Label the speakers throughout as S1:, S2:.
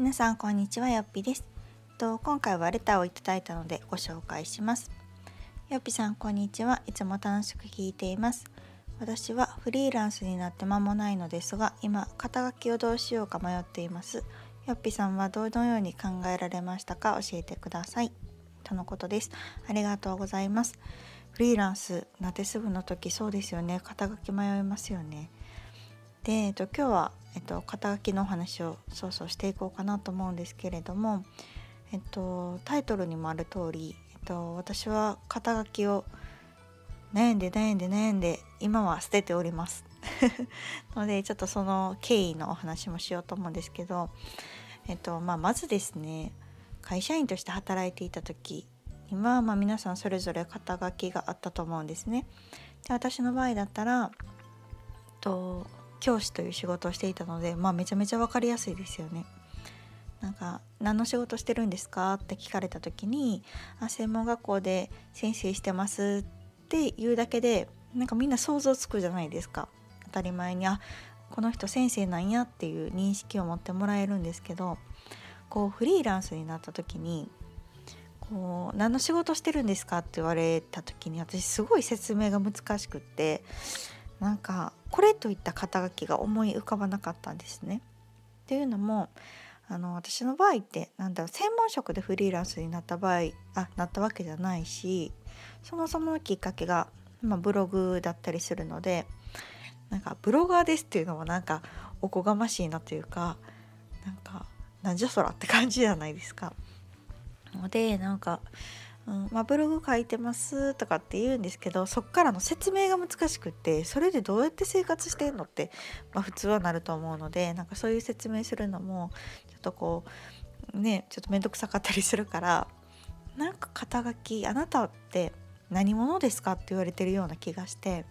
S1: 皆さんこんにちはよっぴです。と今回はレターをいただいたのでご紹介します。よっぴさんこんにちは。いつも楽しく聞いています。私はフリーランスになって間もないのですが今肩書きをどうしようか迷っています。よっぴさんはどのように考えられましたか？教えてください。とのことです。ありがとうございます。フリーランスなってすぐの時そうですよね。肩書き迷いますよね。で、えっと、今日は、えっと、肩書きのお話をそうそうしていこうかなと思うんですけれども、えっと、タイトルにもある通り、えっと、私は肩書きを悩んで悩んで悩んで今は捨てております のでちょっとその経緯のお話もしようと思うんですけど、えっとまあ、まずですね会社員として働いていた時今はま皆さんそれぞれ肩書きがあったと思うんですね。で私の場合だったらと教師という仕事をしていたので、まあ、めちゃめちゃ分かりやすいですよね。なんか何の仕事してるんですか？って聞かれた時にあ専門学校で先生してますって言うだけでなんかみんな想像つくじゃないですか。当たり前にあこの人先生なんやっていう認識を持ってもらえるんですけどこうフリーランスになった時にこう何の仕事してるんですか？って言われた時に私すごい説明が難しくってなんかこれといった肩書きが思い浮かばなかったんですね。っていうのもあの私の場合ってなんだろう専門職でフリーランスになった場合あなったわけじゃないしそもそものきっかけが、まあ、ブログだったりするのでなんかブロガーですっていうのもなんかおこがましいなというかなんかなんじゃそらって感じじゃないですか。のでなんかうんまあ、ブログ書いてますとかって言うんですけどそっからの説明が難しくってそれでどうやって生活してんのって、まあ、普通はなると思うのでなんかそういう説明するのもちょっとこうねちょっと面倒くさかったりするからなんか肩書きあなたって何者ですかって言われてるような気がして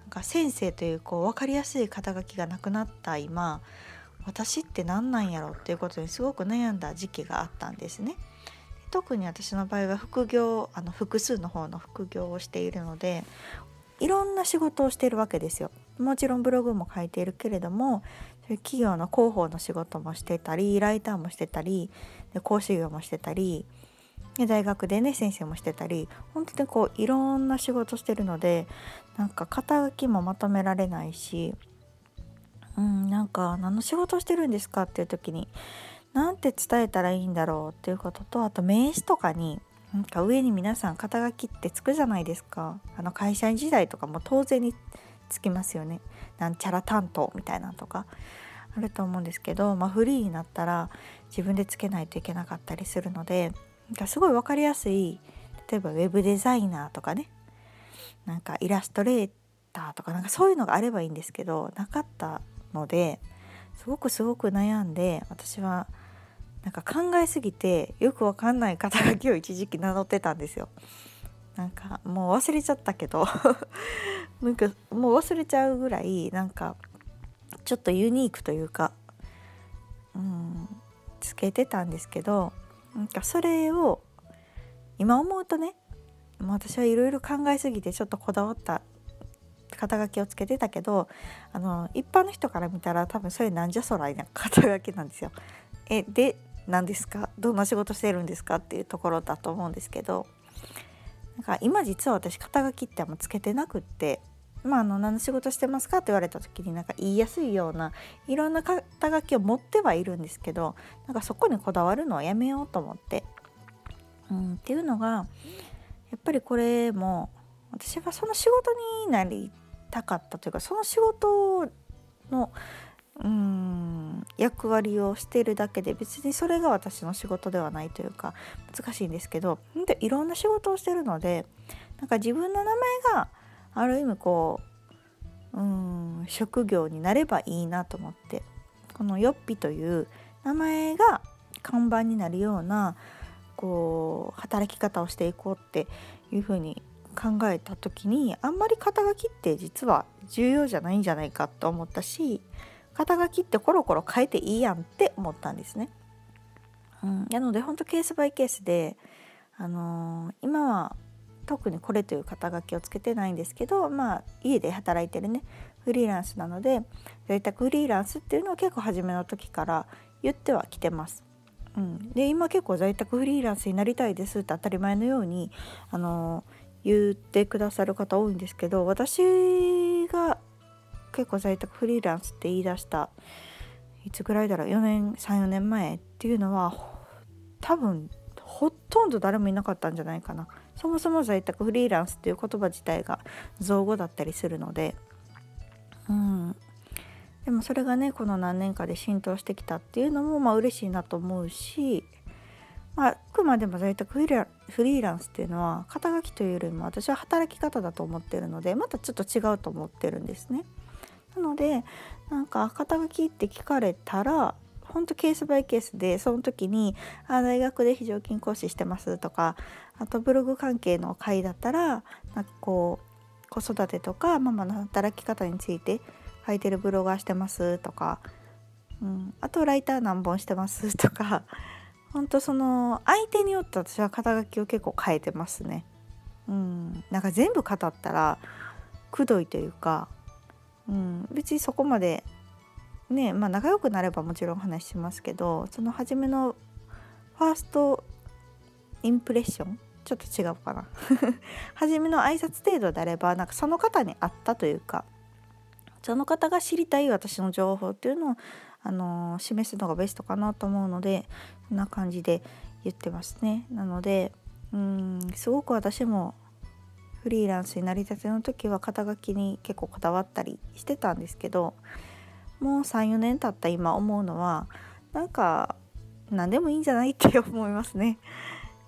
S1: なんか先生というこう分かりやすい肩書きがなくなった今私って何なんやろっていうことにすごく悩んだ時期があったんですね。特に私の場合は副業あの複数の方の副業をしているのでいろんな仕事をしているわけですよ。もちろんブログも書いているけれども企業の広報の仕事もしてたりライターもしてたり講師業もしてたり大学でね先生もしてたり本当にこういろんな仕事してるのでなんか肩書きもまとめられないし、うん、なんか何の仕事してるんですかっていう時になんて伝えたらいいんだろうっていうこととあと名刺とかになんか上に皆さん肩書きってつくじゃないですか。あの会社員時代とかも当然につきますよね。なんちゃら担当みたいなとか。あると思うんですけど、まあ、フリーになったら自分でつけないといけなかったりするのでなんかすごい分かりやすい例えばウェブデザイナーとかね。なんかイラストレーターとかなんかそういうのがあればいいんですけどなかったのですごくすごく悩んで私はなんか考えすぎてよくわかんない肩書きを一時期名乗ってたんですよ。なんかもう忘れちゃったけど なんかもう忘れちゃうぐらいなんかちょっとユニークというかうんつけてたんですけどなんかそれを今思うとね私はいろいろ考えすぎてちょっとこだわった肩書きをつけてたけどあの一般の人から見たら多分それなんじゃそらいな肩書きなんですよ。えで何ですか？どんな仕事してるんですか？っていうところだと思うんですけど。なんか今実は私肩書きってあんまつけてなくって。まあ、あの何の仕事してますか？って言われた時になんか言いやすいようないろんな肩書きを持ってはいるんですけどなんかそこにこだわるのはやめようと思って、うん、っていうのがやっぱりこれも私はその仕事になりたかったというかその仕事のうん。役割をしているだけで別にそれが私の仕事ではないというか難しいんですけどいろんな仕事をしてるのでなんか自分の名前がある意味こううん職業になればいいなと思ってこの「よっぴ」という名前が看板になるようなこう働き方をしていこうっていうふうに考えた時にあんまり肩書きって実は重要じゃないんじゃないかと思ったし肩書きってコロコロ変えていいやんって思ったんですね。うん、なので本当ケースバイケースで、あのー、今は特にこれという肩書きをつけてないんですけど、まあ、家で働いてるねフリーランスなので在宅フリーランスっていうのは結構初めの時から言ってはきてます。うん、で今結構在宅フリーランスになりたいですって当たり前のようにあの言ってくださる方多いんですけど私が結構在宅フリーランスって言い出したいつぐらいだろう4年34年前っていうのは多分ほとんど誰もいなかったんじゃないかな。そもそも在宅フリーランスっていう言葉自体が造語だったりするので。うん。でもそれがねこの何年かで浸透してきたっていうのもまあ嬉しいなと思うしまあ、あくまでも在宅フリーランスっていうのは肩書きというよりも私は働き方だと思ってるのでまたちょっと違うと思ってるんですね。なのでなんか肩書きって聞かれたら本当ケースバイケースでその時に「あ大学で非常勤講師してます」とかあとブログ関係の会だったらなんかこう子育てとかママの働き方について書いてるブロガーしてますとか、うん、あとライター何本してますとか 本当その相手によって私は肩書きを結構変えてますね。うん、なんか全部語ったらくどいというか、うん、別にそこまでねまあ仲良くなればもちろん話しますけどその初めのファーストインプレッションちょっと違うかな 初めの挨拶程度であればなんかその方に会ったというかその方が知りたい私の情報っていうのを、あのー、示すのがベストかなと思うのでこんな感じで言ってますね。なのでうんすごく私もフリーランスになりたての時は肩書きに結構こだわったりしてたんですけどもう34年経った今思うのはなんか何でもいいんじゃないって思いますね。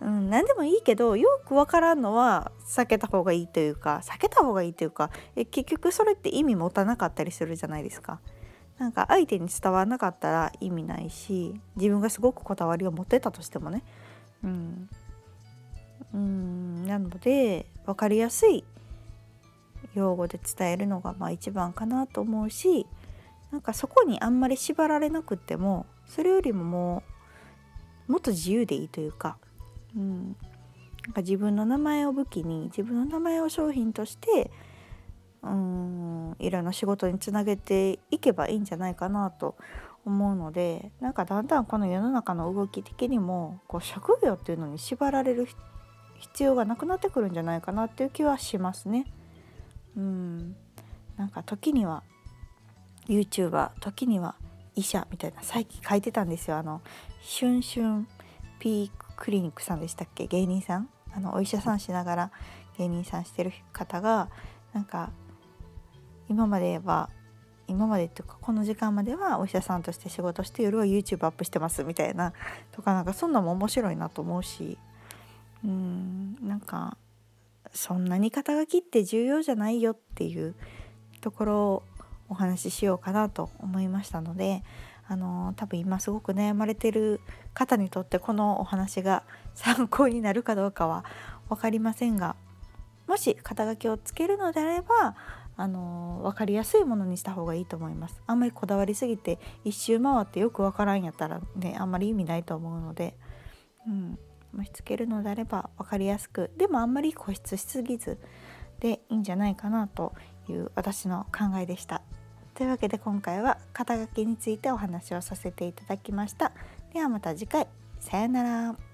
S1: うん、何でもいいけどよくわからんのは避けた方がいいというか避けた方がいいというかえ結局それって意味持たなかったりするじゃないですか。なんか相手に伝わらなかったら意味ないし自分がすごくこだわりを持ってたとしてもね。うん、うん。なので分かりやすい用語で伝えるのがまあ一番かなと思うしなんかそこにあんまり縛られなくってもそれよりももうもっと自由でいいというか,、うん、なんか自分の名前を武器に自分の名前を商品としてうん。いろんな仕事につなげていけばいいんじゃないかなと思うのでなんかだんだんこの世の中の動き的にもこう職業っていうのに縛られる必要がなくなってくるんじゃないかなっていう気はしますね。うん。なんか時には YouTuber 時には医者みたいな最近書いてたんですよ。あのシュンシュンピーククリニックさんでしたっけ？芸人さん？あのお医者さんしながら芸人さんしてる方がなんか今までは今までっていうかこの時間まではお医者さんとして仕事して夜は YouTube アップしてますみたいなとかなんかそんなも面白いなと思うし。うん。なんかそんなに肩書きって重要じゃないよっていうところをお話ししようかなと思いましたのであの多分今すごく悩まれてる方にとってこのお話が参考になるかどうかは分かりませんがもし肩書きをつけるのであればあの分かりやすいものにした方がいいと思います。あんまりこだわりすぎて一周回ってよく分からんやったらねあんまり意味ないと思うので、うん、しつけるのであれば分かりやすくでもあんまり固執しすぎずでいいんじゃないかなという私の考えでした。というわけで今回は肩書きについてお話をさせていただきました。ではまた次回さようなら。